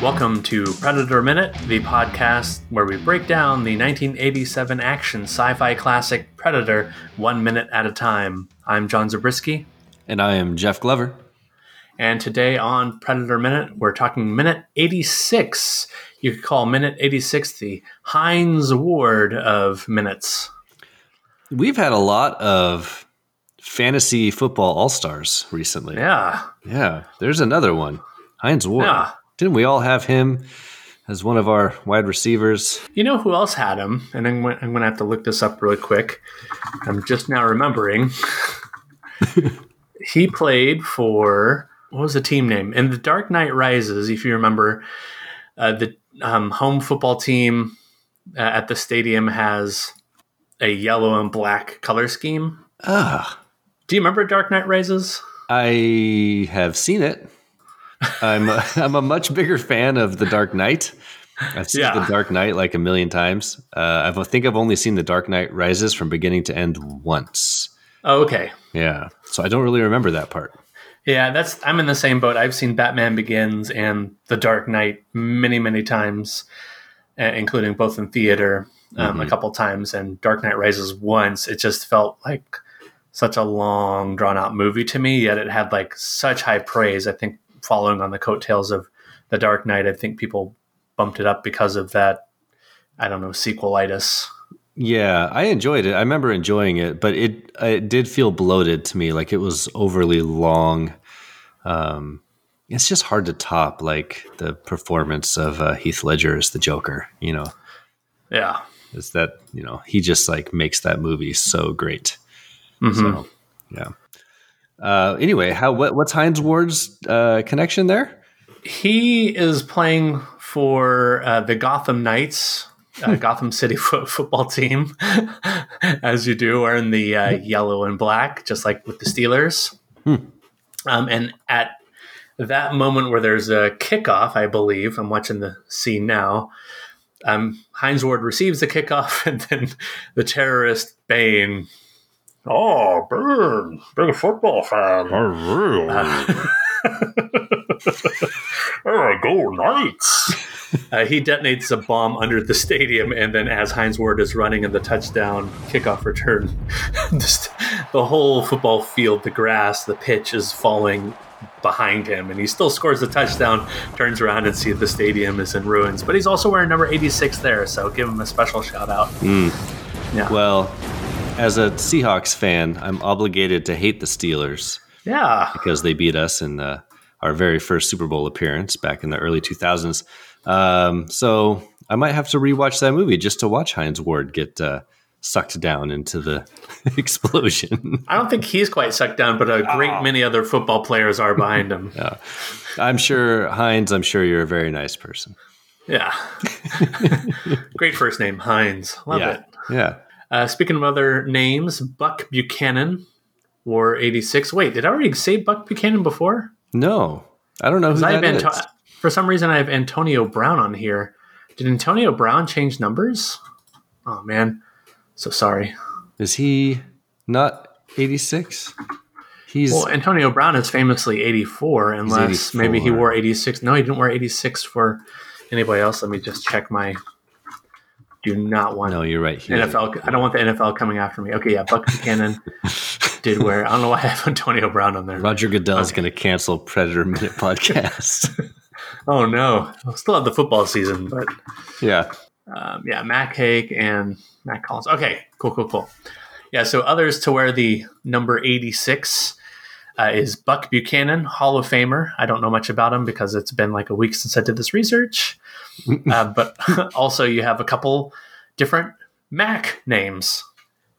Welcome to Predator Minute, the podcast where we break down the 1987 action sci fi classic Predator one minute at a time. I'm John Zabriskie. And I am Jeff Glover. And today on Predator Minute, we're talking minute 86. You could call minute 86 the Hines Ward of minutes. We've had a lot of fantasy football all stars recently. Yeah. Yeah. There's another one Hines Ward. Yeah. Didn't we all have him as one of our wide receivers? You know who else had him? And I'm, I'm going to have to look this up really quick. I'm just now remembering. he played for, what was the team name? In The Dark Knight Rises, if you remember, uh, the um, home football team uh, at the stadium has a yellow and black color scheme. Ah. Do you remember Dark Knight Rises? I have seen it. I'm a, I'm a much bigger fan of The Dark Knight. I've seen Yeah. The Dark Knight like a million times. Uh, I've, think I've only seen The Dark Knight Rises from beginning to end once. Oh, okay. Yeah. So I don't really remember that part. Yeah, that's I'm in the same boat. I've seen Batman Begins and The Dark Knight many, many times, uh, including both in theater um, a couple times, and Dark Knight Rises once. It just felt like such a long, drawn out movie to me. Yet it had like such high praise. I think following on the coattails of The Dark Knight, I think people bumped it up because of that. I don't know sequelitis. Yeah, I enjoyed it. I remember enjoying it, but it it did feel bloated to me, like it was overly long. Um, it's just hard to top, like the performance of uh, Heath Ledger as the Joker. You know, Yeah. is that you know he just like makes that movie so great. Mhm. So yeah. Uh, anyway, how what, what's Hines Ward's uh, connection there? He is playing for uh, the Gotham Knights, uh, Gotham City fo- football team, as you do, wearing the uh, yellow and black, just like with the Steelers. Um, and at that moment where there's a kickoff, I believe, I'm watching the scene now. Um, Hines Ward receives the kickoff, and then the terrorist Bane. Oh, Bane, big football fan. Oh, really? Oh, go Knights! uh, he detonates a bomb under the stadium, and then as Hines Ward is running in the touchdown kickoff return, just, the whole football field, the grass, the pitch is falling behind him, and he still scores the touchdown. Turns around and sees the stadium is in ruins, but he's also wearing number eighty-six there, so give him a special shout out. Yeah, Well, as a Seahawks fan, I'm obligated to hate the Steelers. yeah, because they beat us in uh, our very first Super Bowl appearance back in the early 2000s. Um, so I might have to rewatch that movie just to watch Hines Ward get uh, sucked down into the explosion. I don't think he's quite sucked down, but a great many other football players are behind him. I'm sure, Hines, I'm sure you're a very nice person. Yeah. Great first name, Hines. Love yeah. it. Yeah. Uh, speaking of other names, Buck Buchanan wore 86. Wait, did I already say Buck Buchanan before? No, I don't know who I that have is. For some reason, I have Antonio Brown on here. Did Antonio Brown change numbers? Oh, man. So sorry. Is he not 86? He's Well, Antonio Brown is famously 84, unless maybe he wore 86. No, he didn't wear 86 for anybody else. Let me just check my. Do not want no, you're right. Here. NFL. I don't want the NFL coming after me. Okay, yeah, Buck Buchanan did wear. I don't know why I have Antonio Brown on there. Roger Goodell's going to cancel Predator Minute podcast. Oh no, I'll still have the football season, but yeah. um, yeah, Mac Haig and Matt Collins. Okay, cool, cool, cool. Yeah, so others to wear the number eighty-six uh, is Buck Buchanan, Hall of Famer. I don't know much about him because it's been like a week since I did this research. uh, but also, you have a couple different Mac names.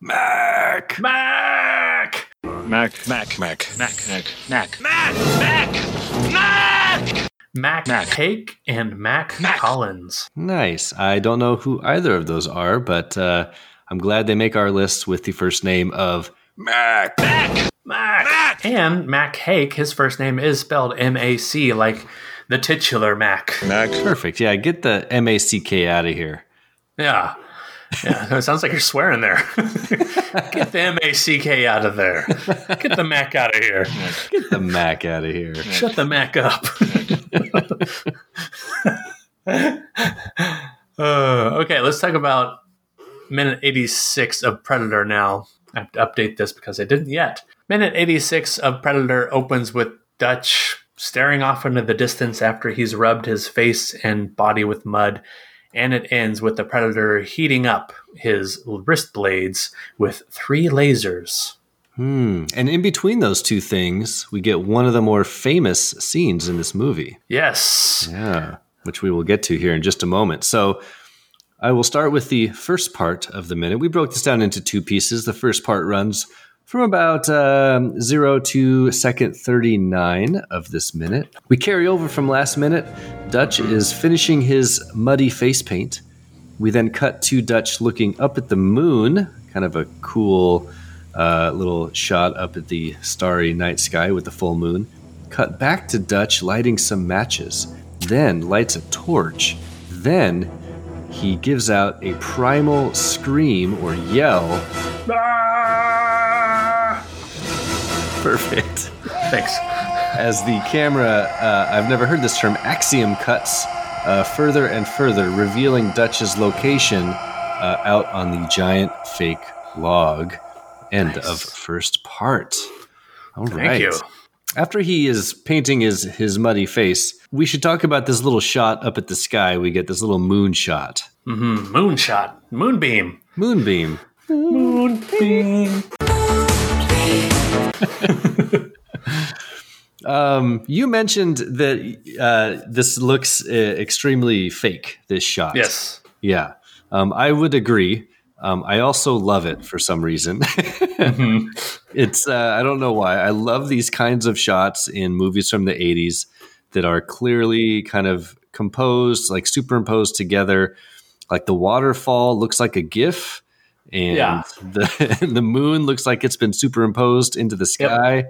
Mac. Mac. Mac, Mac, Mac, Mac, Mac, Mac, Mac, Mac, Mac. Mac, Mac. Haig and Mac, Mac. Collins. Nice. I don't know who either of those are, but uh, I'm glad they make our list with the first name of Mac. Mac, Mac. And Mac Hake, his first name is spelled M A C, like the titular Mac. Mac. Perfect. Yeah, get the M A C K out of here. Yeah. Yeah, it sounds like you're swearing there. Get the M A C K out of there. Get the Mac out of here. Get the Mac out of here. Shut the Mac up. uh, okay, let's talk about minute 86 of Predator now. I have to update this because I didn't yet. Minute 86 of Predator opens with Dutch staring off into the distance after he's rubbed his face and body with mud, and it ends with the Predator heating up his wrist blades with three lasers. Hmm. And in between those two things, we get one of the more famous scenes in this movie. Yes. Yeah, which we will get to here in just a moment. So I will start with the first part of the minute. We broke this down into two pieces. The first part runs from about um, 0 to second 39 of this minute. We carry over from last minute. Dutch is finishing his muddy face paint. We then cut to Dutch looking up at the moon, kind of a cool uh, little shot up at the starry night sky with the full moon. Cut back to Dutch lighting some matches, then lights a torch. Then he gives out a primal scream or yell. Perfect. Thanks. As the camera, uh, I've never heard this term, axial cuts uh, further and further, revealing Dutch's location uh, out on the giant fake log. End Nice. of first part. All right. Thank you. After he is painting his his muddy face, we should talk about this little shot up at the sky. We get this little moon shot. hmm Moonshot. Moonbeam. Moonbeam. Moonbeam. Um, you mentioned that uh, this looks uh, extremely fake. This shot. Yes. Yeah. Um, I would agree. Um, I also love it for some reason. It's uh, I don't know why. I love these kinds of shots in movies from the 80s that are clearly kind of composed, like superimposed together. Like the waterfall looks like a GIF, and Yeah. the the moon looks like it's been superimposed into the sky.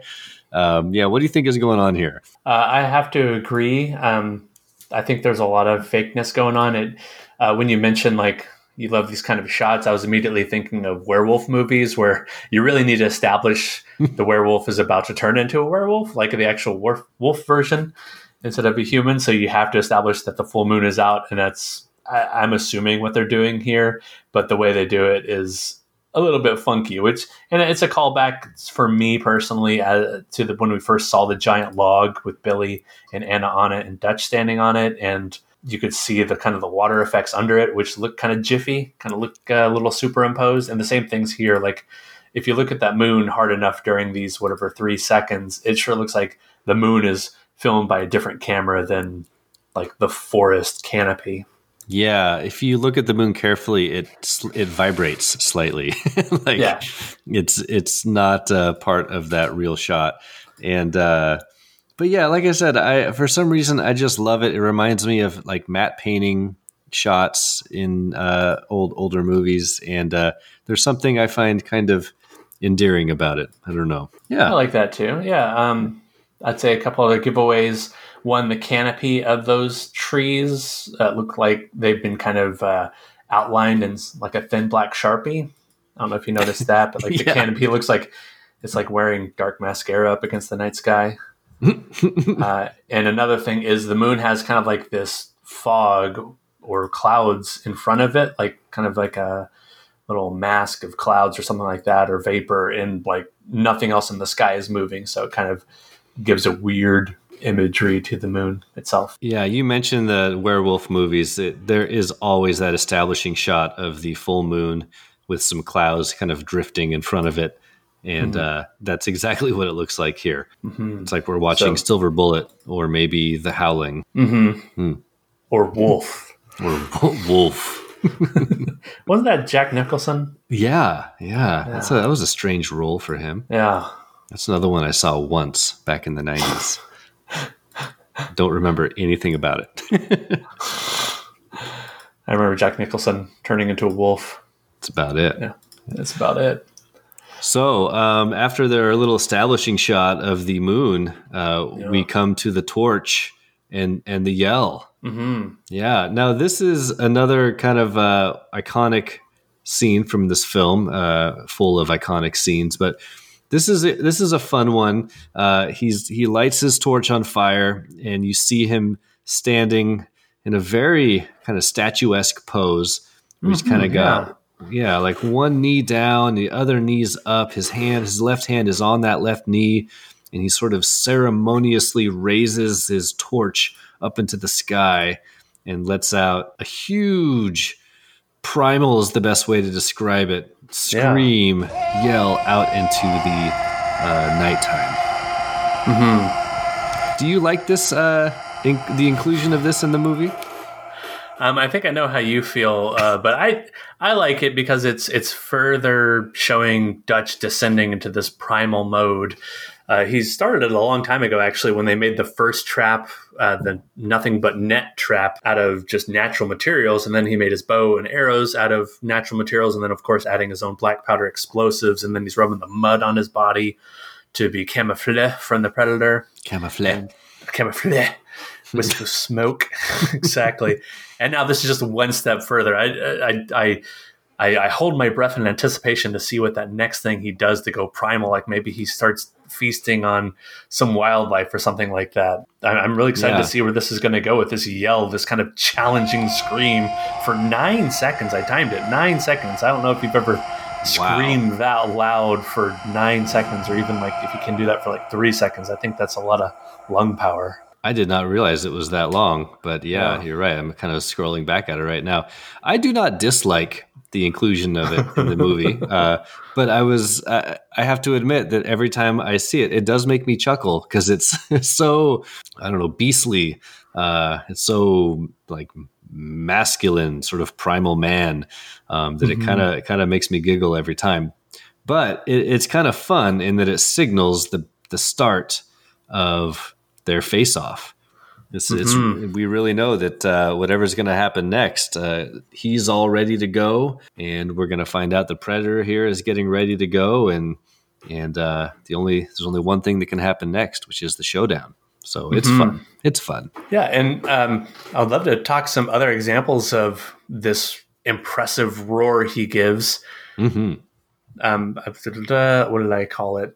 Um, yeah, what do you think is going on here? Uh, I have to agree. Um, I think there's a lot of fakeness going on. It uh, when you mentioned like you love these kind of shots, I was immediately thinking of werewolf movies where you really need to establish the werewolf is about to turn into a werewolf, like the actual wolf, wolf version, instead of a human. So you have to establish that the full moon is out, and that's I, I'm assuming what they're doing here. But the way they do it is a little bit funky, which and it's a callback for me personally uh, to the when we first saw the giant log with Billy and Anna on it and Dutch standing on it, and you could see the kind of the water effects under it, which look kind of jiffy, kind of look uh, a little superimposed. And the same things here, like if you look at that moon hard enough during these whatever three seconds, it sure looks like the moon is filmed by a different camera than like the forest canopy. Yeah, if you look at the moon carefully, it it vibrates slightly. like Yeah. it's it's not uh, part of that real shot. And uh, but yeah, like I said, I for some reason I just love it. It reminds me of like matte painting shots in uh, old older movies, and uh, there's something I find kind of endearing about it. I don't know. Yeah, I like that too. Yeah. Um, I'd say a couple other giveaways. One, the canopy of those trees uh, look like they've been kind of uh, outlined in like a thin black sharpie. I don't know if you noticed that, but like the Yeah. canopy looks like it's like wearing dark mascara up against the night sky. uh, and another thing is the moon has kind of like this fog or clouds in front of it, like kind of like a little mask of clouds or something like that, or vapor, and like nothing else in the sky is moving. So it kind of gives a weird imagery to the moon itself. Yeah, you mentioned the werewolf movies. It, there is always that establishing shot of the full moon with some clouds kind of drifting in front of it. And uh, that's exactly what it looks like here. Mm-hmm. It's like we're watching So- Silver Bullet or maybe The Howling Mm-hmm. Or wolf. or Wolf. Wasn't that Jack Nicholson? Yeah, yeah. That's a, Yeah. that was a strange role for him. Yeah. That's another one I saw once back in the 90s. Don't remember anything about it. I remember Jack Nicholson turning into a wolf. That's about it. Yeah. That's about it. So, um, after their little establishing shot of the moon, uh, we come to the torch and and the yell. Mm-hmm. Yeah. Now, this is another kind of uh, iconic scene from this film, uh, full of iconic scenes. But this is a, this is a fun one. Uh, he's he lights his torch on fire, and you see him standing in a very kind of statuesque pose. Where he's kind of got yeah, like one knee down, the other knee's up. His hand, his left hand is on that left knee, and he sort of ceremoniously raises his torch up into the sky and lets out a huge primal is the best way to describe it. Scream, yell out into the uh, nighttime. Do you like this? Uh, in- the inclusion of this in the movie? Um, I think I know how you feel, uh, but I I like it because it's it's further showing Dutch descending into this primal mode. Uh, he started it a long time ago, actually, when they made the first trap, uh, the nothing but net trap, out of just natural materials, and then he made his bow and arrows out of natural materials, and then of course adding his own black powder explosives, and then he's rubbing the mud on his body to be camouflage from the predator. Camouflage. camouflage wisp of smoke. Exactly. And now this is just one step further. I, I i i i hold my breath in anticipation to see what that next thing he does to go primal like maybe he starts feasting on some wildlife or something like that i'm, really excited Yeah. to see where this is going to go with this yell this kind of challenging scream for nine seconds i timed it nine seconds i don't know if you've ever screamed that loud for nine seconds or even like if you can do that for like three seconds i think that's a lot of lung power I did not realize it was that long, but yeah, Yeah. you're right. I'm kind of scrolling back at it right now. I do not dislike the inclusion of it in the movie, uh, but I was uh, I have to admit that every time I see it, it does make me chuckle because it's, it's so I don't know beastly. Uh, it's so like masculine, sort of primal man um, that it kind of it kind of makes me giggle every time. But it, it's kind of fun in that it signals the the start of their face off. It's, it's we really know that uh, whatever's going to happen next, uh, he's all ready to go, and we're going to find out the predator here is getting ready to go, and and uh, the only there's only one thing that can happen next, which is the showdown. So it's fun. It's fun. Yeah, and um, I would love to talk some other examples of this impressive roar he gives. hmm Um, what did I call it?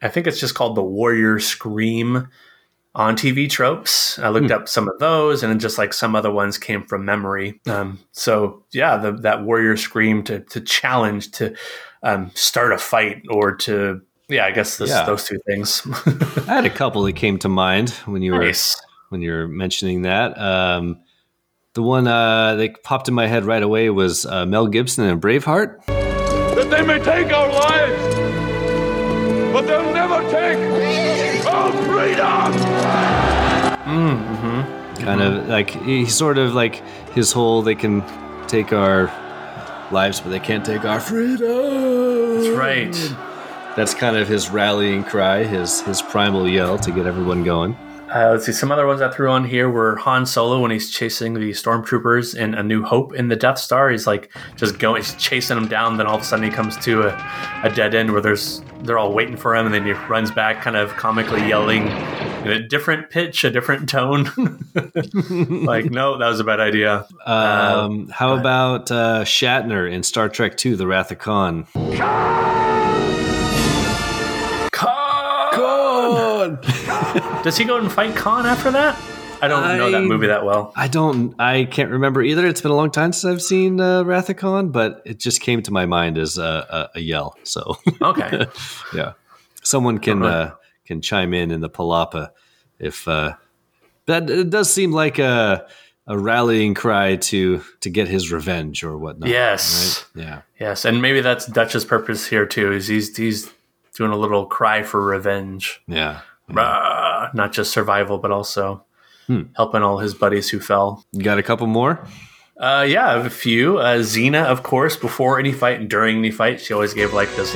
I think it's just called the Warrior Scream on TV tropes. I looked up some of those, and just like some other ones came from memory. Um, so yeah, the, that Warrior Scream to to challenge to um, start a fight or to yeah, I guess this, Yeah. those two things. I had a couple that came to mind when you were nice. when you were mentioning that. Um, the one uh, that popped in my head right away was uh, Mel Gibson and Braveheart. that they may take our lives, but they'll never take our freedom! Kind of like he sort of like his whole they can take our lives but they can't take our freedom That's right. that's kind of his rallying cry his his primal yell to get everyone going Uh, let's see. Some other ones I threw on here were Han Solo when he's chasing the stormtroopers in A New Hope in the Death Star. He's like just going, he's chasing them down. Then all of a sudden he comes to a, a dead end where there's they're all waiting for him, and then he runs back, kind of comically yelling in a different pitch, a different tone. like, no, that was a bad idea. um, how about uh, shatner in star trek II, the wrath of khan Khan! Khan! Does he go and fight Khan after that? I don't know that movie that well. i don't i can't remember either it's been a long time since i've seen uh, wrath of khan but it just came to my mind as a, a, a yell so Okay. Yeah, someone can uh, can chime in in the palapa if uh, that it does seem like a a rallying cry to to get his revenge or whatnot. Yes. right? Yeah. Yes, and maybe that's Dutch's purpose here too. Is he's he's doing a little cry for revenge, Yeah. Rah, not just survival, but also helping all his buddies who fell. You got a couple more? Uh, yeah, I have a few. Uh, Xena, of course, before any fight and during any fight, she always gave like this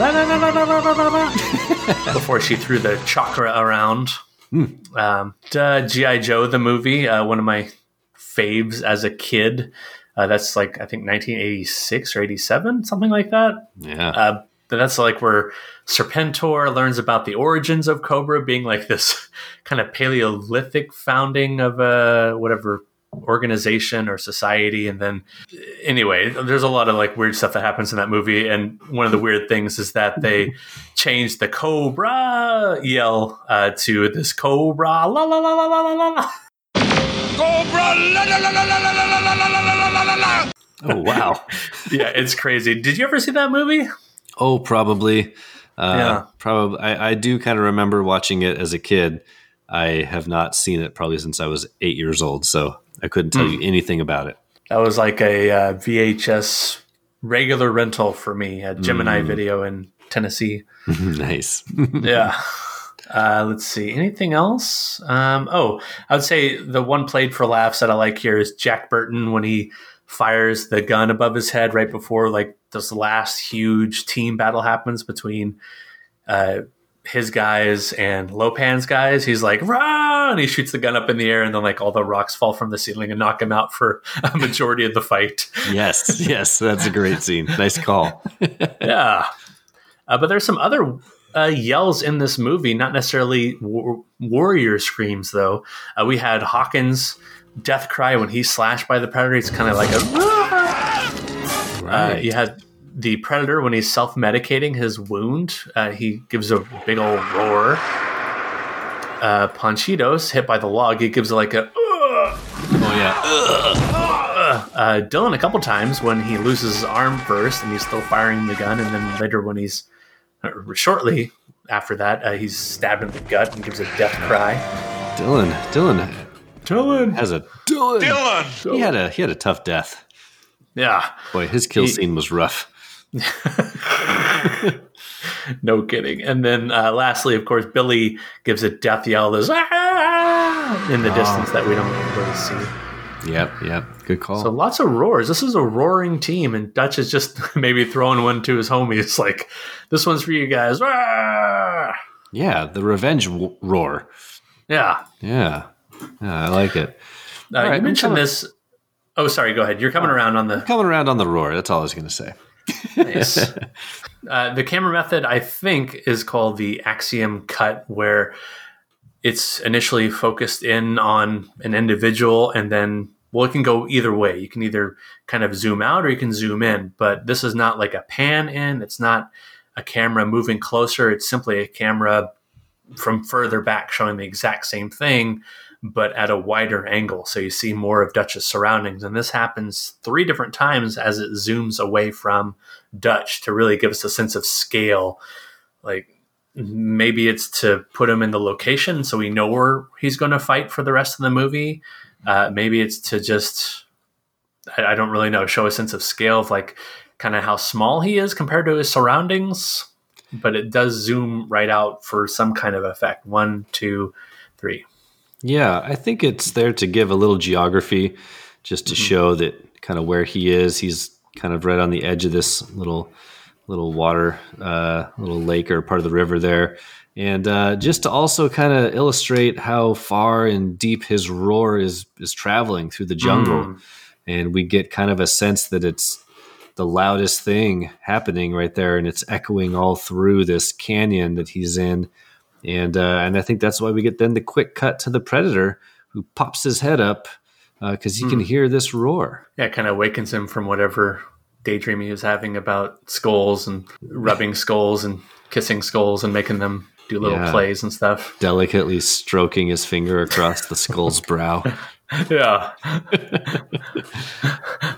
before she threw the chakram around. Mm. Um, uh, G.I. Joe, the movie, uh, one of my faves as a kid. Uh, that's like, I think 1986 or 87, something like that. Yeah. Uh, that's like where Serpentor learns about the origins of Cobra being like this kind of Paleolithic founding of a whatever organization or society. And then, anyway, there's a lot of like weird stuff that happens in that movie. And one of the weird things is that they changed the Cobra yell uh, to this Cobra la la la la la la la la. Cobra! La la la la la la la la la la la la la! Oh wow. Yeah, it's crazy. Did you ever see that movie? oh, probably. Uh, Yeah. Probably. I, I do kind of remember watching it as a kid. I have not seen it probably since I was eight years old, so I couldn't tell you anything about it. That was like a uh, VHS regular rental for me at Gemini Video in Tennessee. nice. yeah. Uh, let's see. Anything else? Um, oh, I would say the one played for laughs that I like here is Jack Burton when he fires the gun above his head right before like this last huge team battle happens between uh, his guys and Lo Pan's guys. He's like, run! He shoots the gun up in the air, and then like all the rocks fall from the ceiling and knock him out for a majority of the fight. yes, yes, that's a great scene. Nice call. yeah. Uh, but there's some other uh, yells in this movie, not necessarily war- warrior screams, though. Uh, we had Hawkins' death cry when he's slashed by the predator. It's kind of like a. Uh, you had the predator when he's self medicating his wound. Uh, he gives a big old roar. Uh, Ponchitos hit by the log. He gives like a. Oh yeah. uh, Dillon a couple times when he loses his arm first and he's still firing the gun, and then later when he's uh, shortly after that uh, he's stabbed in the gut and gives a death cry. Dillon. Dillon Dillon, has a Dillon. Dillon! He had a he had a tough death. yeah, Boy, his kill He- scene was rough. No kidding. And then uh, lastly, of course, Billy gives a death yell. There's "Ah!" in the distance that we don't really see. Yep, yep. Good call. So lots of roars. This is a roaring team, and Dutch is just maybe throwing one to his homies, like, "This one's for you guys." Ah! yeah, the revenge w- roar. Yeah, Yeah. Yeah, I like it. Uh, right, you mentioned this. Oh, sorry. Go ahead. You're coming around on the Coming around on the roar. That's all I was going to say. Nice. uh, the camera method, I think, is called the axial cut, where it's initially focused in on an individual, and then well, it can go either way. You can either kind of zoom out or you can zoom in. But this is not like a pan in. It's not a camera moving closer. It's simply a camera from further back showing the exact same thing but at a wider angle so you see more of dutch's surroundings and this happens three different times as it zooms away from dutch to really give us a sense of scale like maybe it's to put him in the location so we know where he's going to fight for the rest of the movie uh, maybe it's to just I, I don't really know show a sense of scale of like kind of how small he is compared to his surroundings but it does zoom right out for some kind of effect. One, two, three. Yeah, I think it's there to give a little geography just to show that kind of where he is. He's kind of right on the edge of this little little water, uh, little lake or part of the river there. And uh, just to also kind of illustrate how far and deep his roar is is traveling through the jungle. And we get kind of a sense that it's the loudest thing happening right there and it's echoing all through this canyon that he's in and uh, and I think that's why we get then the quick cut to the predator who pops his head up because he can hear this roar. Yeah, kind of awakens him from whatever daydream he was having about skulls and rubbing skulls and kissing skulls and making them do little Yeah. plays and stuff. Delicately stroking his finger across the skull's brow. Yeah.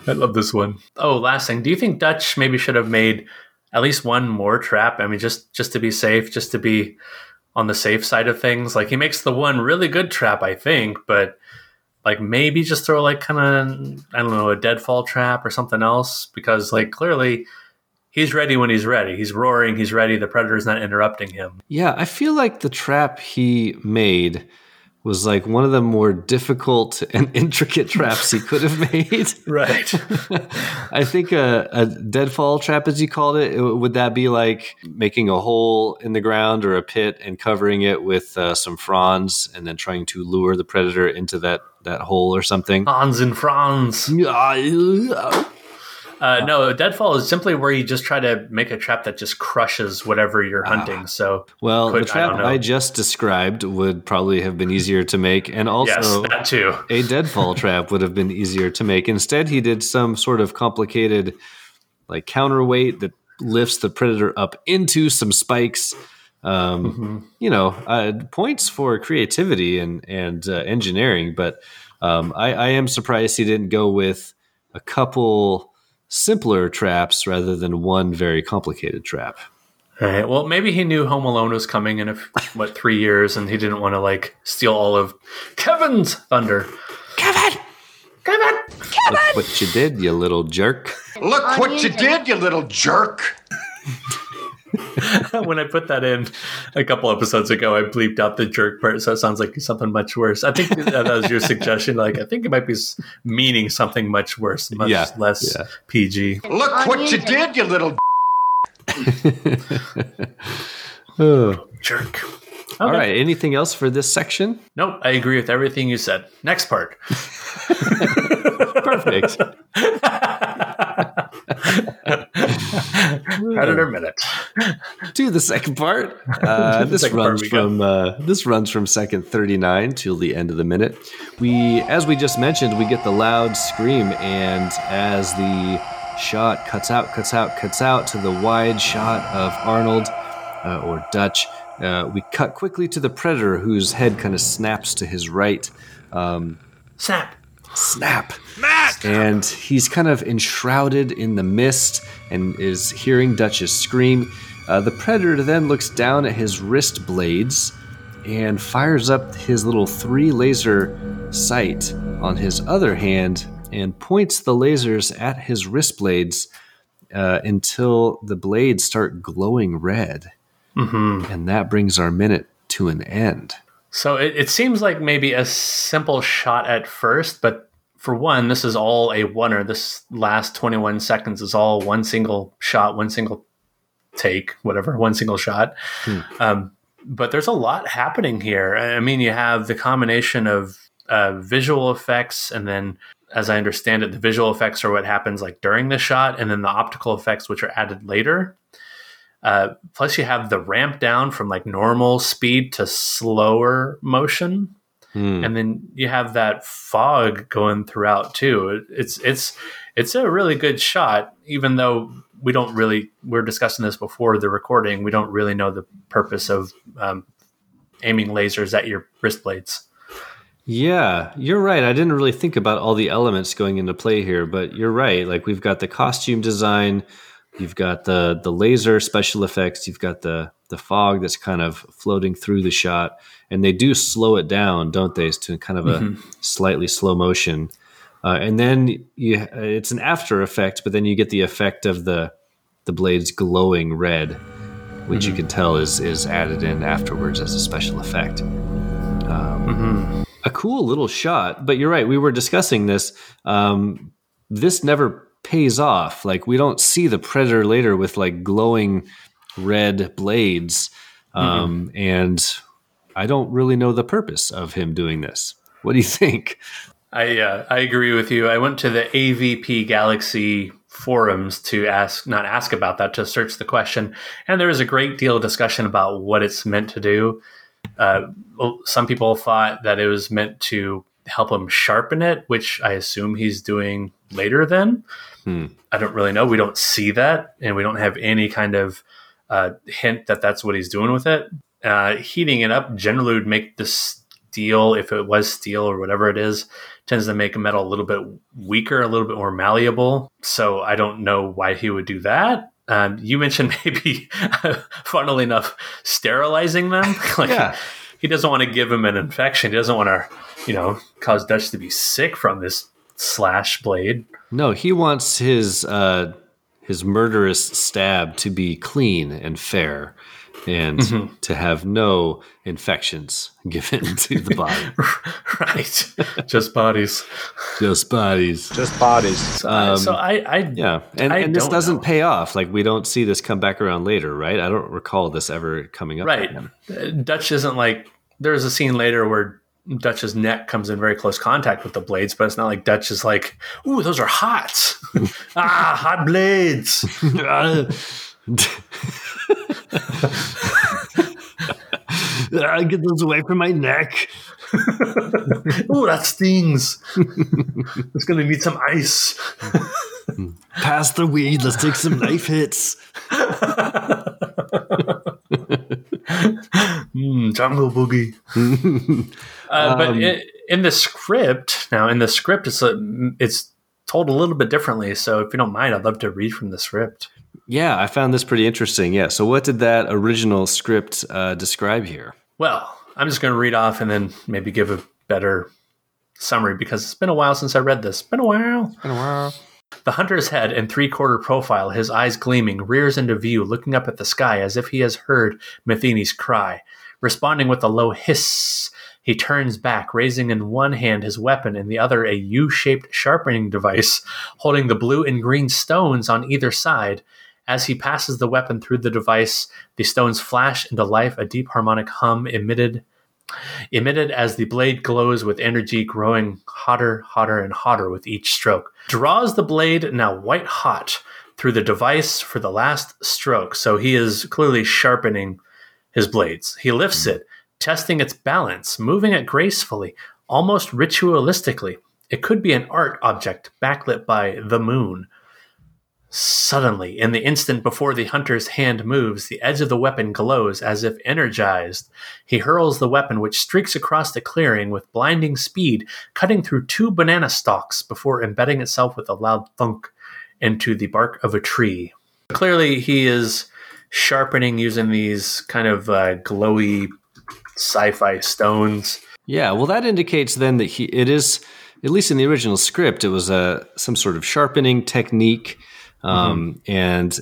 I love this one. Oh, last thing. Do you think Dutch maybe should have made at least one more trap? I mean, just just to be safe, just to be on the safe side of things. Like he makes the one really good trap, I think, but like maybe just throw like kind of I don't know a deadfall trap or something else because like clearly he's ready when he's ready. He's roaring. He's ready. The predator's not interrupting him. Yeah, I feel like the trap he made was like one of the more difficult and intricate traps he could have made. Right. I think a, a deadfall trap, as you called it, it- would that be like making a hole in the ground or a pit and covering it with uh, some fronds and then trying to lure the predator into that, that hole or something? Hans and Franz. Uh, no, deadfall is simply where you just try to make a trap that just crushes whatever you're hunting. So, Well, Could- the trap don't. I, just described would probably have been easier to make, and also yes, that too. a deadfall trap would have been easier to make. Instead, he did some sort of complicated, like counterweight that lifts the predator up into some spikes. Um, Mm-hmm. You know, uh, points for creativity and and uh, engineering, but um, I, I am surprised he didn't go with a couple simpler traps rather than one very complicated trap. All right. Well, maybe he knew Home Alone was coming in a, f- what three years, and he didn't want to like steal all of Kevin's thunder. Kevin, Kevin, Kevin, Look what you did, you little jerk. Look what you did, you little jerk. when I put that in a couple episodes ago, I bleeped out the jerk part, so it sounds like something much worse. I think that was your suggestion. Like, I think it might be meaning something much worse, much Yeah, less yeah. PG. Look what you did, you little Oh. Jerk. All Okay. right. Anything else for this section? Nope, I agree with everything you said. Next part. Perfect. Predator minute. to the second part. Uh, this second runs go. from uh, this runs from second thirty nine till the end of the minute. We, as we just mentioned, we get the loud scream, and as the shot cuts out, cuts out, cuts out to the wide shot of Arnold uh, or Dutch, uh, we cut quickly to the predator, whose head kind of snaps to his right. Snap. Snap. And he's kind of enshrouded in the mist and is hearing Dutch's scream. Uh, the predator then looks down at his wrist blades and fires up his little three laser sight on his other hand and points the lasers at his wrist blades uh, until the blades start glowing red. And that brings our minute to an end. So it, it seems like maybe a simple shot at first, but for one, this is all a oneer. This last 21 seconds is all one single shot, one single take, whatever, one single shot. Um, but there's a lot happening here. I mean, you have the combination of uh, visual effects, and then, as I understand it, the visual effects are what happens like during the shot, and then the optical effects, which are added later. Uh, plus, you have the ramp down from like normal speed to slower motion, and then you have that fog going throughout too. It's it's it's a really good shot, even though we don't really. We are discussing this before the recording. We don't really know the purpose of um, aiming lasers at your wrist blades. Yeah, you're right. I didn't really think about all the elements going into play here, but you're right. Like we've got the costume design, you've got the the laser special effects, you've got the the fog that's kind of floating through the shot, and they do slow it down, don't they, to kind of a slightly slow motion. Uh, and then you, it's an after effect, but then you get the effect of the the blades glowing red, which you can tell is is added in afterwards as a special effect a cool little shot. But you're right. We were discussing this. Um, this never pays off. Like we don't see the predator later with like glowing red blades, um, and I don't really know the purpose of him doing this. What do you think? I uh, I agree with you. I went to the AVP Galaxy forums to ask not ask about that to search the question, and there was a great deal of discussion about what it's meant to do. Uh, some people thought that it was meant to help him sharpen it, which I assume he's doing later. Then I don't really know. We don't see that, and we don't have any kind of uh, hint that that's what he's doing with it. Uh, heating it up generally would make the steel, if it was steel or whatever it is, tends to make a metal a little bit weaker, a little bit more malleable. So I don't know why he would do that. Um, you mentioned maybe, funnily enough, sterilizing them. like Yeah. he doesn't want to give him an infection. He doesn't want to, you know, cause Dutch to be sick from this slash blade. No, he wants his uh, his murderous stab to be clean and fair, and to have no infections given to the body. right. Just bodies. Just bodies. Just bodies. So, I- so I, I, Yeah, and, I and this doesn't know. pay off. Like we don't see this come back around later, right? I don't recall this ever coming up. right. again. Uh, Dutch isn't like, there's a scene later where Dutch's neck comes in very close contact with the blades, but it's not like Dutch is like, "Ooh, those are hot! ah, hot blades!" Ah, get those away from my neck. Ooh, that stings. it's gonna need some ice. Pass the weed. Let's take some knife hits. Mm, jungle boogie. uh, but in, in the script, now in the script, it's a, it's told a little bit differently. So if you don't mind, I'd love to read from the script. Yeah, I found this pretty interesting. Yeah. So, what did that original script uh, describe here? Well, I'm just going to read off and then maybe give a better summary because it's been a while since I read this. Been a while. Been a while. The hunter's head in three quarter profile, his eyes gleaming, rears into view, looking up at the sky as if he has heard Matheny's cry. Responding with a low hiss, he turns back, raising in one hand his weapon, in the other a U shaped sharpening device, holding the blue and green stones on either side. As he passes the weapon through the device, the stones flash into life, a deep harmonic hum emitted emitted as the blade glows with energy growing hotter, hotter, and hotter with each stroke. Draws the blade, now white hot, through the device for the last stroke. So he is clearly sharpening his blades. He lifts mm. it, testing its balance, moving it gracefully, almost ritualistically. It could be an art object backlit by the moon. Suddenly, in the instant before the hunter's hand moves, the edge of the weapon glows as if energized. He hurls the weapon, which streaks across the clearing with blinding speed, cutting through two banana stalks before embedding itself with a loud thunk into the bark of a tree. Clearly, he is sharpening using these kind of uh, glowy sci fi stones. Yeah, well, that indicates then that he it is at least in the original script, it was a some sort of sharpening technique, um, and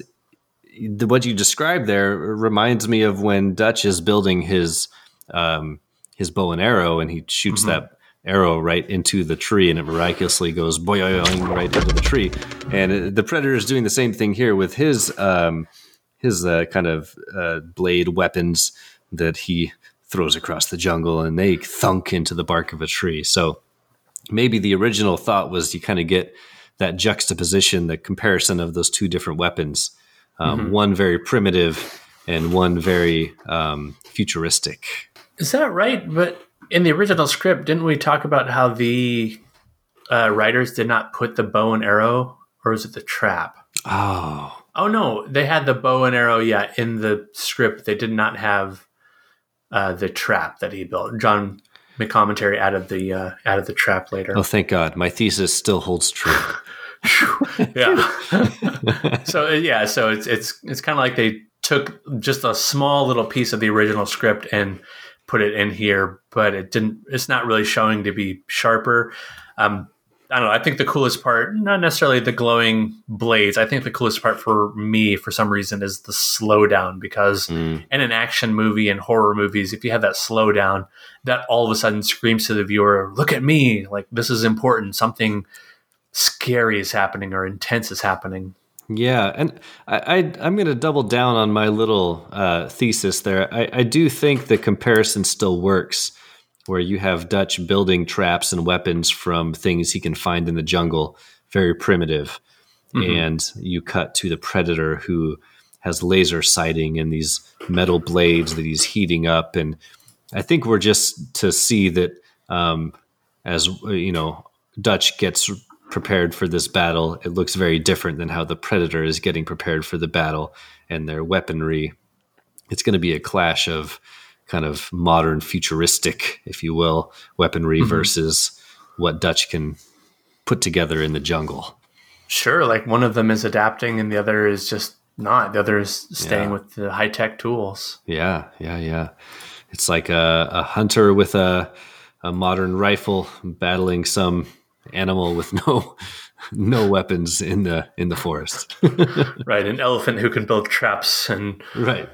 the, what you described there reminds me of when Dutch is building his um, his bow and arrow, and he shoots that arrow right into the tree, and it miraculously goes boing right into the tree. And uh, the predator is doing the same thing here with his um, his uh, kind of uh, blade weapons that he throws across the jungle, and they thunk into the bark of a tree. So maybe the original thought was you kind of get that juxtaposition, the comparison of those two different weapons, um, one very primitive and one very um, futuristic. Is that right? But in the original script, didn't we talk about how the uh, writers did not put the bow and arrow, or was it the trap? Oh, Oh no, they had the bow and arrow. Yeah, in the script, they did not have uh, the trap that he built. John McCommentary added the uh, added the trap later. oh, thank God, my thesis still holds true. yeah. so uh, yeah, so it's it's it's kind of like they took just a small little piece of the original script and put it in here, but it didn't. It's not really showing to be sharper. Um, I don't know. I think the coolest part, not necessarily the glowing blades. I think the coolest part for me, for some reason, is the slowdown. Because in an action movie and horror movies, if you have that slowdown, that all of a sudden screams to the viewer, "Look at me! Like this is important. Something scary is happening or intense is happening." Yeah, and I, I I'm going to double down on my little uh, thesis there. I, I do think the comparison still works, where you have Dutch building traps and weapons from things he can find in the jungle, very primitive, and you cut to the predator who has laser sighting and these metal blades that he's heating up, and I think we're just to see that um, as you know, Dutch gets prepared for this battle, it looks very different than how the Predator is getting prepared for the battle and their weaponry. It's going to be a clash of kind of modern, futuristic, if you will, weaponry mm-hmm. versus what Dutch can put together in the jungle. Sure, like one of them is adapting and the other is just not. The other is staying Yeah. with the high tech tools. Yeah, yeah, yeah. It's like a, a hunter with a, a modern rifle battling some animal with no no weapons in the in the forest. Right, an elephant who can build traps and right.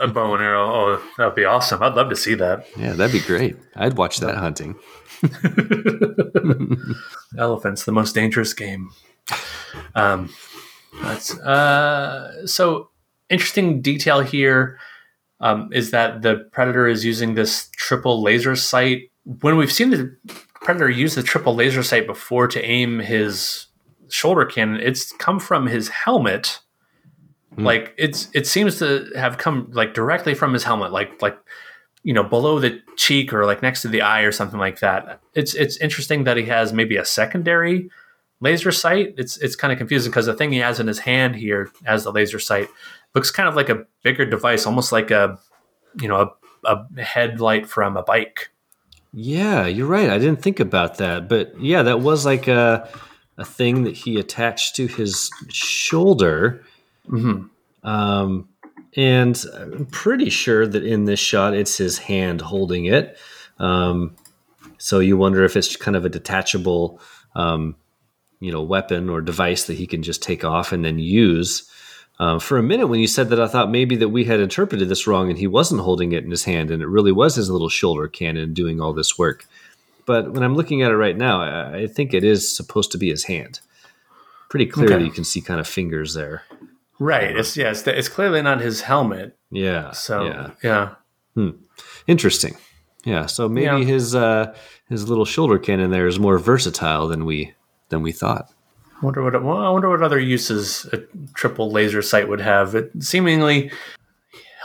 a bow and arrow. Oh, that'd be awesome. I'd love to see that. Yeah, that'd be great. I'd watch that hunting. Elephants, the most dangerous game. Um, that's uh, so interesting detail here um, is that the predator is using this triple laser sight when we've seen the Predator use the triple laser sight before to aim his shoulder cannon, it's come from his helmet. Hmm. Like it's it seems to have come like directly from his helmet, like like you know below the cheek or like next to the eye or something like that. It's it's interesting that he has maybe a secondary laser sight. It's it's kind of confusing because the thing he has in his hand here as the laser sight looks kind of like a bigger device, almost like a you know a, a headlight from a bike. Yeah, you're right. I didn't think about that, but yeah, that was like a a thing that he attached to his shoulder. Um, and I'm pretty sure that in this shot, it's his hand holding it. Um, so you wonder if it's kind of a detachable, um, you know, weapon or device that he can just take off and then use. Um, for a minute, when you said that, I thought maybe that we had interpreted this wrong and he wasn't holding it in his hand, and it really was his little shoulder cannon doing all this work. But when I'm looking at it right now, I, I think it is supposed to be his hand. Pretty clearly, Okay. you can see kind of fingers there. Right. It's yeah. It's, it's clearly not his helmet. Yeah. So yeah. yeah. Interesting. Yeah. So maybe Yeah. his uh, his little shoulder cannon there is more versatile than we than we thought. I wonder what well, I wonder what other uses a triple laser sight would have. It seemingly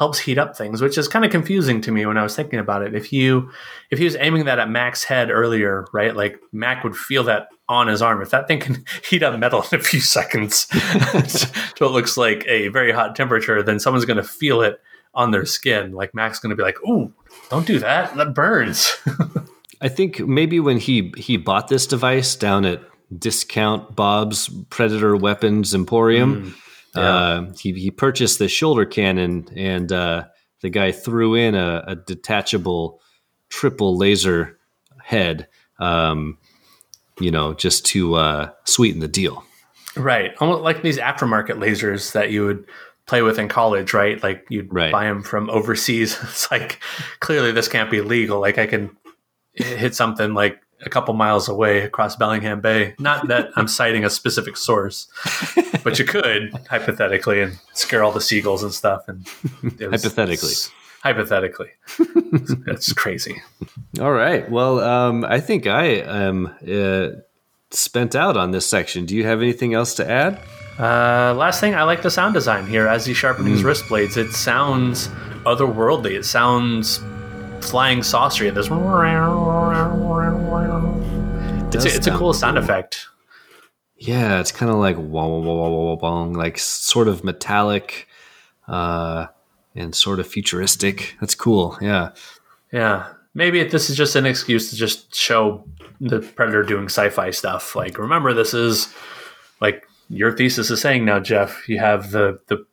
helps heat up things, which is kind of confusing to me when I was thinking about it. If you if he was aiming that at Mac's head earlier, right? Like Mac would feel that on his arm. If that thing can heat up metal in a few seconds, so it looks like a very hot temperature, then someone's going to feel it on their skin. Like Mac's going to be like, "Ooh, don't do that. That burns." I think maybe when he he bought this device down at discount Bob's Predator Weapons Emporium, mm. Uh, he he purchased the shoulder cannon, and uh, the guy threw in a, a detachable triple laser head. Um, you know, just to uh, sweeten the deal. Right. Almost like these aftermarket lasers that you would play with in college, right? Like you'd Right. buy them from overseas. It's like clearly this can't be legal. Like I can hit something like a couple miles away across Bellingham Bay. Not that I'm citing a specific source, but you could hypothetically and scare all the seagulls and stuff. And Hypothetically. hypothetically, it's crazy. All right. Well, um, I think I am uh, spent out on this section. Do you have anything else to add? Uh, last thing, I like the sound design here as he's sharpening Hmm. his wrist blades. It sounds otherworldly. It sounds flying saucery. There's it's a, it's a cool sound cool. effect. Yeah, it's kind of like wah wah wah wah wah wah bong, like sort of metallic, uh, and sort of futuristic. That's cool. Yeah. Yeah, maybe this is just an excuse to just show the predator doing sci-fi stuff. Like, remember, this is like your thesis is saying now, Jeff. You have the the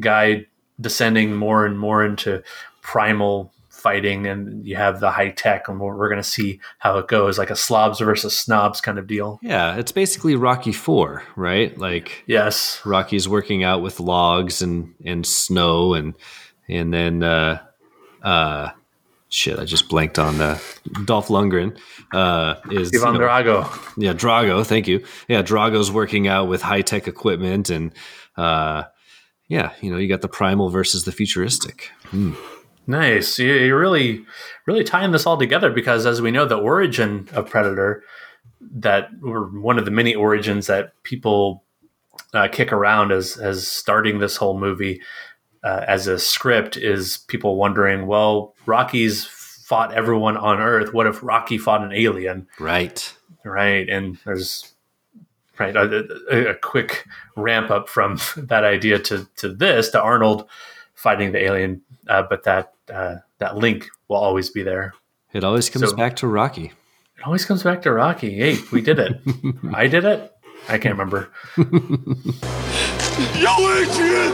guy descending more and more into primal fighting, and you have the high tech, and we're, we're going to see how it goes, like a slobs versus snobs kind of deal. Yeah, it's basically Rocky Four, right? Like Yes, Rocky's working out with logs and and snow and and then uh uh shit, I just blanked on uh Dolph Lundgren uh is you Ivan know, Drago. yeah, Drago, thank you. Yeah, Drago's working out with high-tech equipment and uh yeah, you know, you got the primal versus the futuristic. Nice. You- You're really, really tying this all together because, as we know, the origin of Predator, that or one of the many origins that people uh, kick around as as starting this whole movie uh, as a script is people wondering, well, Rocky's fought everyone on Earth. What if Rocky fought an alien? Right. right and there's right a, a, a quick ramp up from that idea to to this to arnold fighting the alien uh, but that uh, that link will always be there It always comes So- back to Rocky. it always comes back to rocky hey we did it i did it i can't remember Yo, Adrian!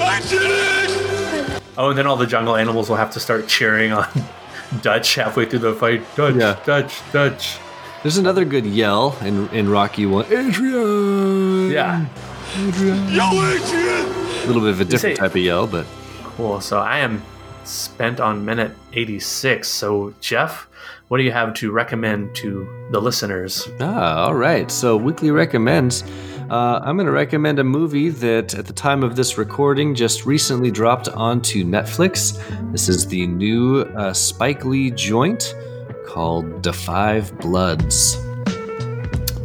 I did it! oh and then all the jungle animals will have to start cheering on dutch halfway through the fight dutch Yeah. dutch dutch There's another good yell in in Rocky 1. Adrian. yeah Yo, Adrian! A little bit of a different say- type of yell, but Cool. So I am spent on minute 86. So, Jeff, what do you have to recommend to the listeners? Ah, all right. So, weekly recommends. Uh, I'm going to recommend a movie that, at the time of this recording, just recently dropped onto Netflix. This is the new uh, Spike Lee joint called The Five Bloods,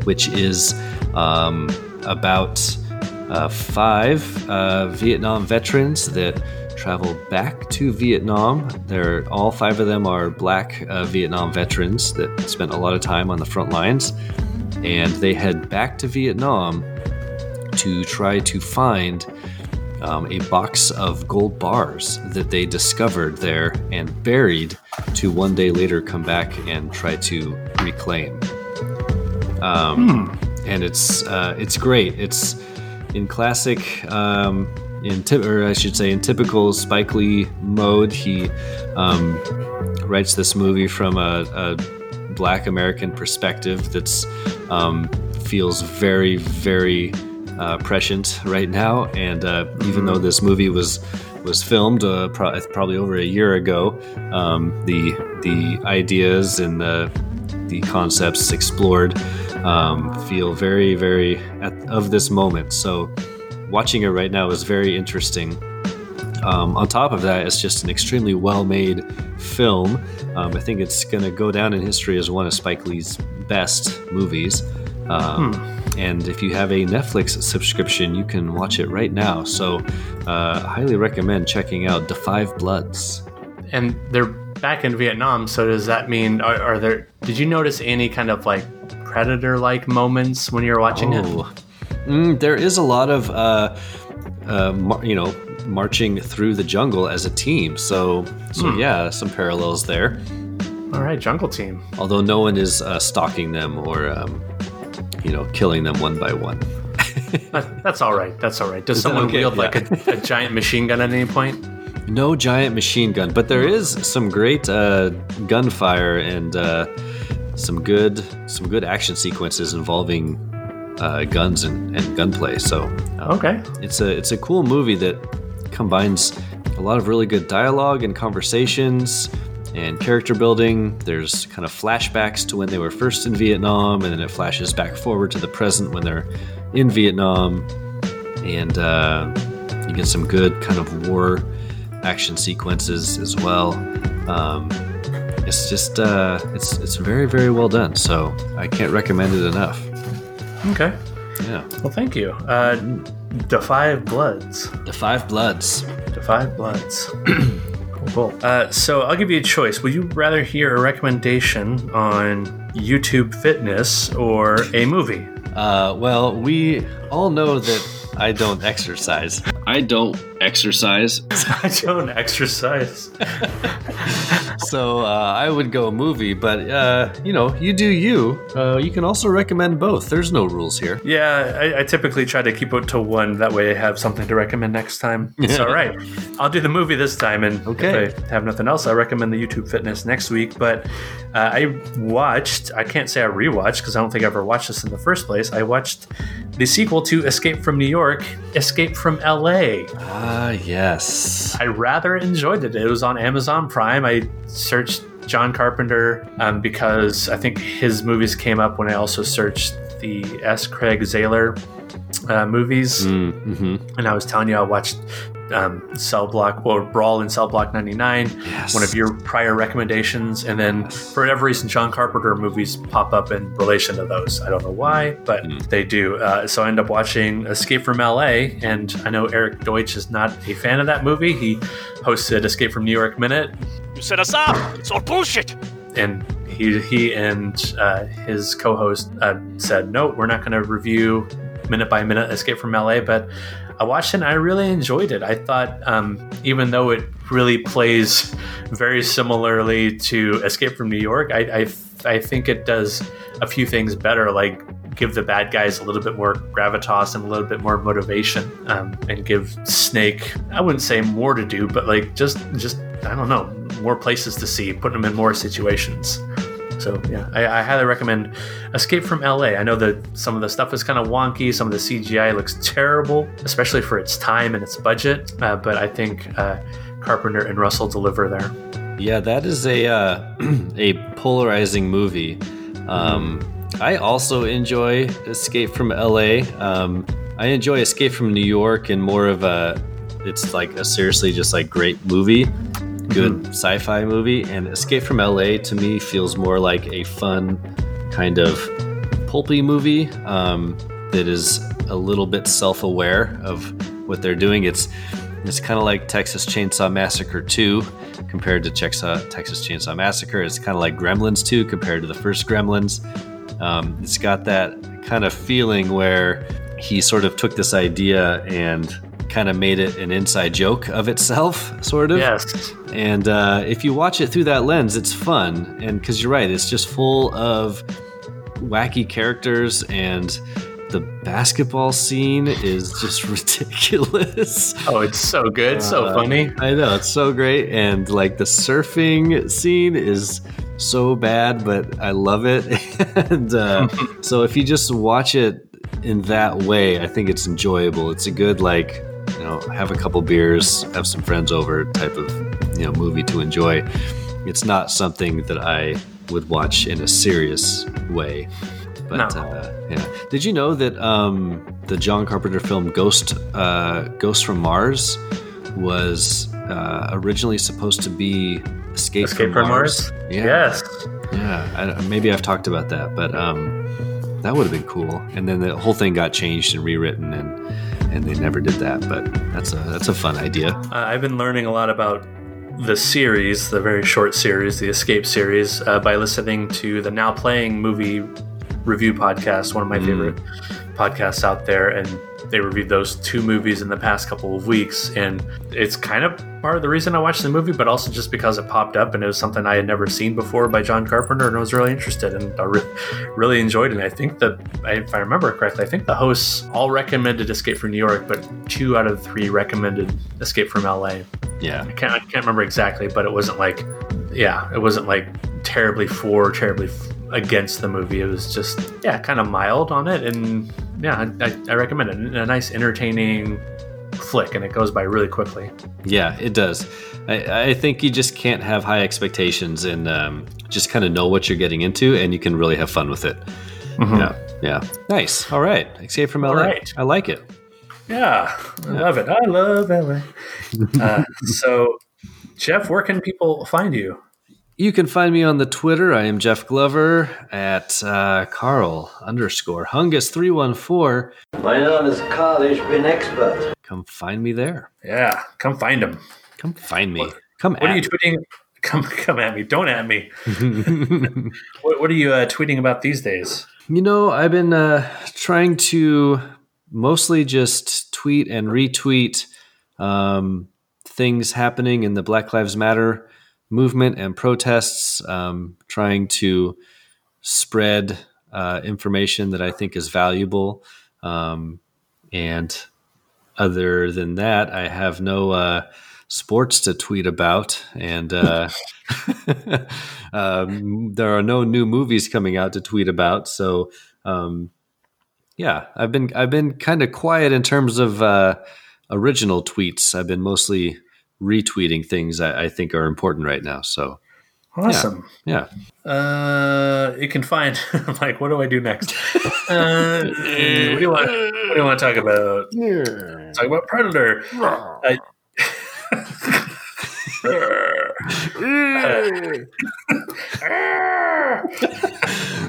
which is um, about uh, five uh, Vietnam veterans that travel back to Vietnam. They're all five of them are black uh, Vietnam veterans that spent a lot of time on the front lines, and they head back to Vietnam to try to find um, a box of gold bars that they discovered there and buried to one day later come back and try to reclaim. Um, And it's uh, it's great. It's in classic, um, in ty- or I should say, in typical Spike Lee mode. He um, writes this movie from a, a Black American perspective that's um, feels very, very uh, prescient right now. And uh, even though this movie was was filmed uh, pro- probably over a year ago, um, the the ideas and the the concepts explored um, feel very, very at, of this moment. So watching it right now is very interesting. Um, on top of that, it's just an extremely well-made film. Um, I think it's going to go down in history as one of Spike Lee's best movies. Um, And if you have a Netflix subscription, you can watch it right now. So, uh, highly recommend checking out The Five Bloods. And they're back in Vietnam, so does that mean are, are there? Did you notice any kind of like predator-like moments when you were watching it? Mm, there is a lot of, uh, uh, mar- you know, marching through the jungle as a team. So, so yeah, some parallels there. All right, Jungle Team. Although no one is uh, stalking them or, um, you know, killing them one by one. That- That's all right. That's all right. Does Is someone okay? wield like a, a giant machine gun at any point? No giant machine gun, but there is some great uh, gunfire and uh, some good some good action sequences involving uh, guns and, and gunplay. So um, Okay. it's a it's a cool movie that combines a lot of really good dialogue and conversations and character building. There's kind of flashbacks to when they were first in Vietnam, and then it flashes back forward to the present when they're in Vietnam, and uh, you get some good kind of war action sequences as well. Um, it's just uh, it's it's very very well done. So I can't recommend it enough. Okay. Yeah, Well, thank you. Uh, the Five Bloods. The Five Bloods. The Five Bloods. cool, cool. Uh, so I'll give you a choice. Would you rather hear a recommendation on YouTube Fitness or a movie? Uh, well, we all know that I don't exercise. I don't exercise, I don't exercise. so uh, I would go movie. But uh, you know, you do you. Uh, you can also recommend both. There's no rules here. Yeah, I, I typically try to keep it to one. That way I have something to recommend next time. It's all right. I'll do the movie this time. And Okay. if I have nothing else, I recommend the YouTube Fitness next week. But uh, I watched, I can't say I rewatched because I don't think I ever watched this in the first place. I watched the sequel to Escape from New York, Escape from LA. Ah, yes. I rather enjoyed it. It was on Amazon Prime. I searched John Carpenter um, because I think his movies came up when I also searched the S. Craig Zahler uh, movies. Mm-hmm. And I was telling you, I watched um, Cell Block or Brawl in Cell Block 99, Yes. one of your prior recommendations. And then for whatever reason, John Carpenter movies pop up in relation to those. I don't know why, but they do. Uh, so I end up watching Escape from LA. And I know Eric Deutsch is not a fan of that movie. He hosted Escape from New York Minute. You set us up. It's all bullshit. And he, he and uh, his co host uh, said, no, we're not going to review minute by minute Escape from LA. But I watched it and I really enjoyed it. I thought, um, even though it really plays very similarly to Escape from New York, I, I, I think it does a few things better, like give the bad guys a little bit more gravitas and a little bit more motivation, um, and give Snake, I wouldn't say more to do, but like just, just I don't know, more places to see, putting them in more situations. So yeah, I, I highly recommend Escape from LA. I know that some of the stuff is kind of wonky, some of the CGI looks terrible, especially for its time and its budget. Uh, but I think uh, Carpenter and Russell deliver there. Yeah, that is a uh, a polarizing movie. Um, I also enjoy Escape from LA. Um, I enjoy Escape from New York and more of a it's like a seriously just like great movie. Good sci-fi movie. And Escape from LA to me feels more like a fun kind of pulpy movie um, that is a little bit self-aware of what they're doing. It's it's kind of like Texas Chainsaw Massacre 2 compared to Chexa- Texas Chainsaw Massacre. It's kind of like Gremlins 2 compared to the first Gremlins. Um, it's got that kind of feeling where he sort of took this idea and kind of made it an inside joke of itself, sort of. Yes. And uh, if you watch it through that lens, it's fun. And because you're right, it's just full of wacky characters and the basketball scene is just ridiculous. Oh, it's so good, so Uh, funny. I know it's so great, and like the surfing scene is so bad, but I love it. and uh, so if you just watch it in that way, I think it's enjoyable. It's a good like you know have a couple beers, have some friends over type of you know movie to enjoy. It's not something that I would watch in a serious way. But No. uh, yeah, did you know that um, the John Carpenter film Ghost uh, Ghost from Mars was uh, originally supposed to be Escape, Escape from Mars. Yeah, Yes. yeah. I, maybe I've talked about that, but um, that would have been cool. And then the whole thing got changed and rewritten, and and they never did that. But that's a that's a fun idea. Uh, I've been learning a lot about the series, the very short series, the Escape series, uh, by listening to the Now Playing movie review podcast, one of my mm. favorite podcasts out there. And they reviewed those two movies in the past couple of weeks. And it's kind of part of the reason I watched the movie, but also just because it popped up and it was something I had never seen before by John Carpenter and I was really interested and I re- really enjoyed it. And I think that, if I remember correctly, I think the hosts all recommended Escape from New York, but two out of three recommended Escape from LA. Yeah, I can't, I can't remember exactly, but it wasn't like, yeah, it wasn't like terribly for, terribly f- against the movie. It was just, yeah, kind of mild on it. And yeah, I, I recommend it. A nice, entertaining flick, and it goes by really quickly. yeah, it does. I, I think you just can't have high expectations and um, just kind of know what you're getting into, and you can really have fun with it. Yeah, yeah. Nice. All right. Escape from LA. right. I like it. Yeah, I love it. I love LA. Uh, so, Jeff, where can people find you? You can find me on the Twitter. I am Jeff Glover at uh, Carl underscore Hungus three one four. My name is Carl, ich bin expert. Come find me there. Yeah, come find him. Come find me. Come What at are you me. tweeting? Come, come at me. Don't at me. what, what are you uh, tweeting about these days? You know, I've been uh, trying to mostly just tweet and retweet um, things happening in the Black Lives Matter movement and protests, um, trying to spread uh, information that I think is valuable. Um, and other than that, I have no uh, sports to tweet about, and uh, um, there are no new movies coming out to tweet about. So, um, yeah, I've been I've been kind of quiet in terms of uh, original tweets. I've been mostly retweeting things I, I think are important right now. So, Awesome. yeah, Uh, you can find like, what do I do next? Uh, what do you want? What do you want to talk about? Yeah. Talk about Predator. Uh,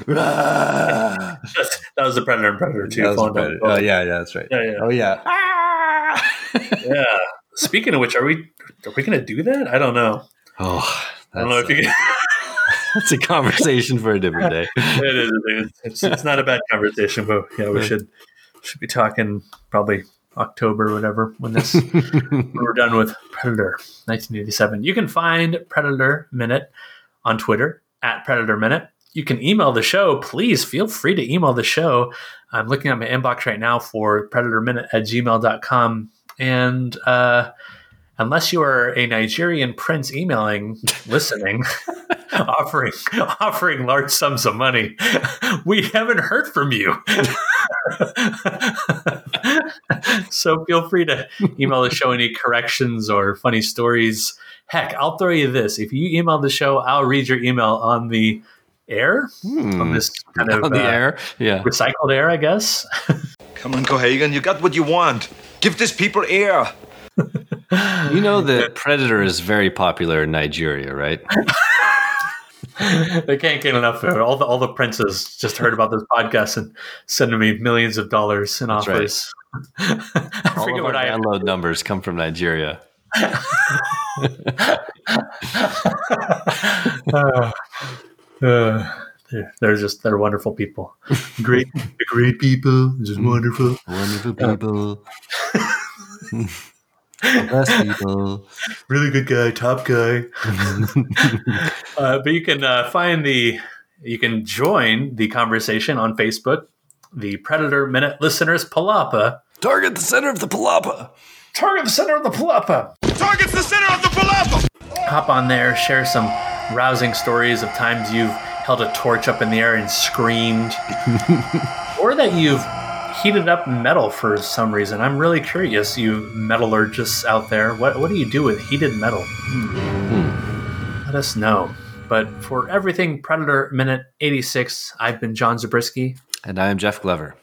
that was the Predator and Predator 2. falling Oh boat. yeah, yeah, that's right. Yeah, yeah. Oh yeah. yeah. Speaking of which, are we are we going to do that? I don't know. Oh, I don't know if you can. Uh, that's a conversation for a different day. it is. It is. It's, it's not a bad conversation, but yeah, we should should be talking probably October or whatever when this when we're done with Predator 1987. You can find Predator Minute on Twitter at Predator Minute. You can email the show. Please feel free to email the show. I'm looking at my inbox right now for Predator Minute at gmail.com. And uh, unless you are a Nigerian prince emailing, listening, offering offering large sums of money, we haven't heard from you. so feel free to email the show any corrections or funny stories. Heck, I'll throw you this. If you email the show, I'll read your email on the air, on this kind of Hmm. on the uh, air. Yeah. recycled air, I guess. Come on, Cohaagen, you got what you want. Give this people air. You know that Predator is very popular in Nigeria, right? they can't get enough of it. All the all the princes just heard about this podcast and sending me millions of dollars in That's right. offers. I All forget of what our I download numbers come from Nigeria. uh, uh, they're, they're just they're wonderful people. Great, great people. Just wonderful. Wonderful people. Best people. Really good guy, top guy. uh, but you can uh, find the you can join the conversation on Facebook. The Predator Minute listeners Palapa Target the center of the palapa. target the center of the Palapa. Target the center of the palapa! hop on there, share some rousing stories of times you've held a torch up in the air and screamed, or that you've heated up metal for some reason. I'm really curious, you metallurgists out there. What what do you do with heated metal? Hmm. Let us know. But for everything Predator Minute 86, I've been John Zabriskie. And I am Jeff Glover.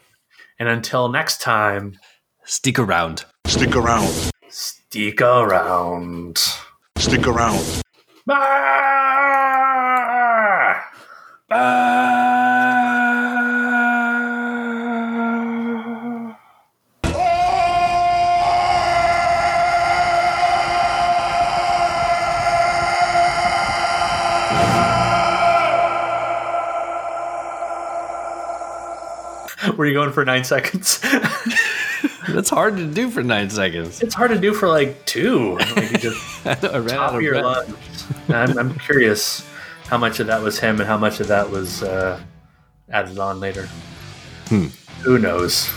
And until next time, Stick around. Stick around. stick around. Stick around. Ah! Ah! Were you going for nine seconds? That's hard to do for nine seconds. it's hard to do for like two. Like you just I know, I ran top out of your lungs. I'm, I'm curious how much of that was him and how much of that was uh, added on later. Who knows?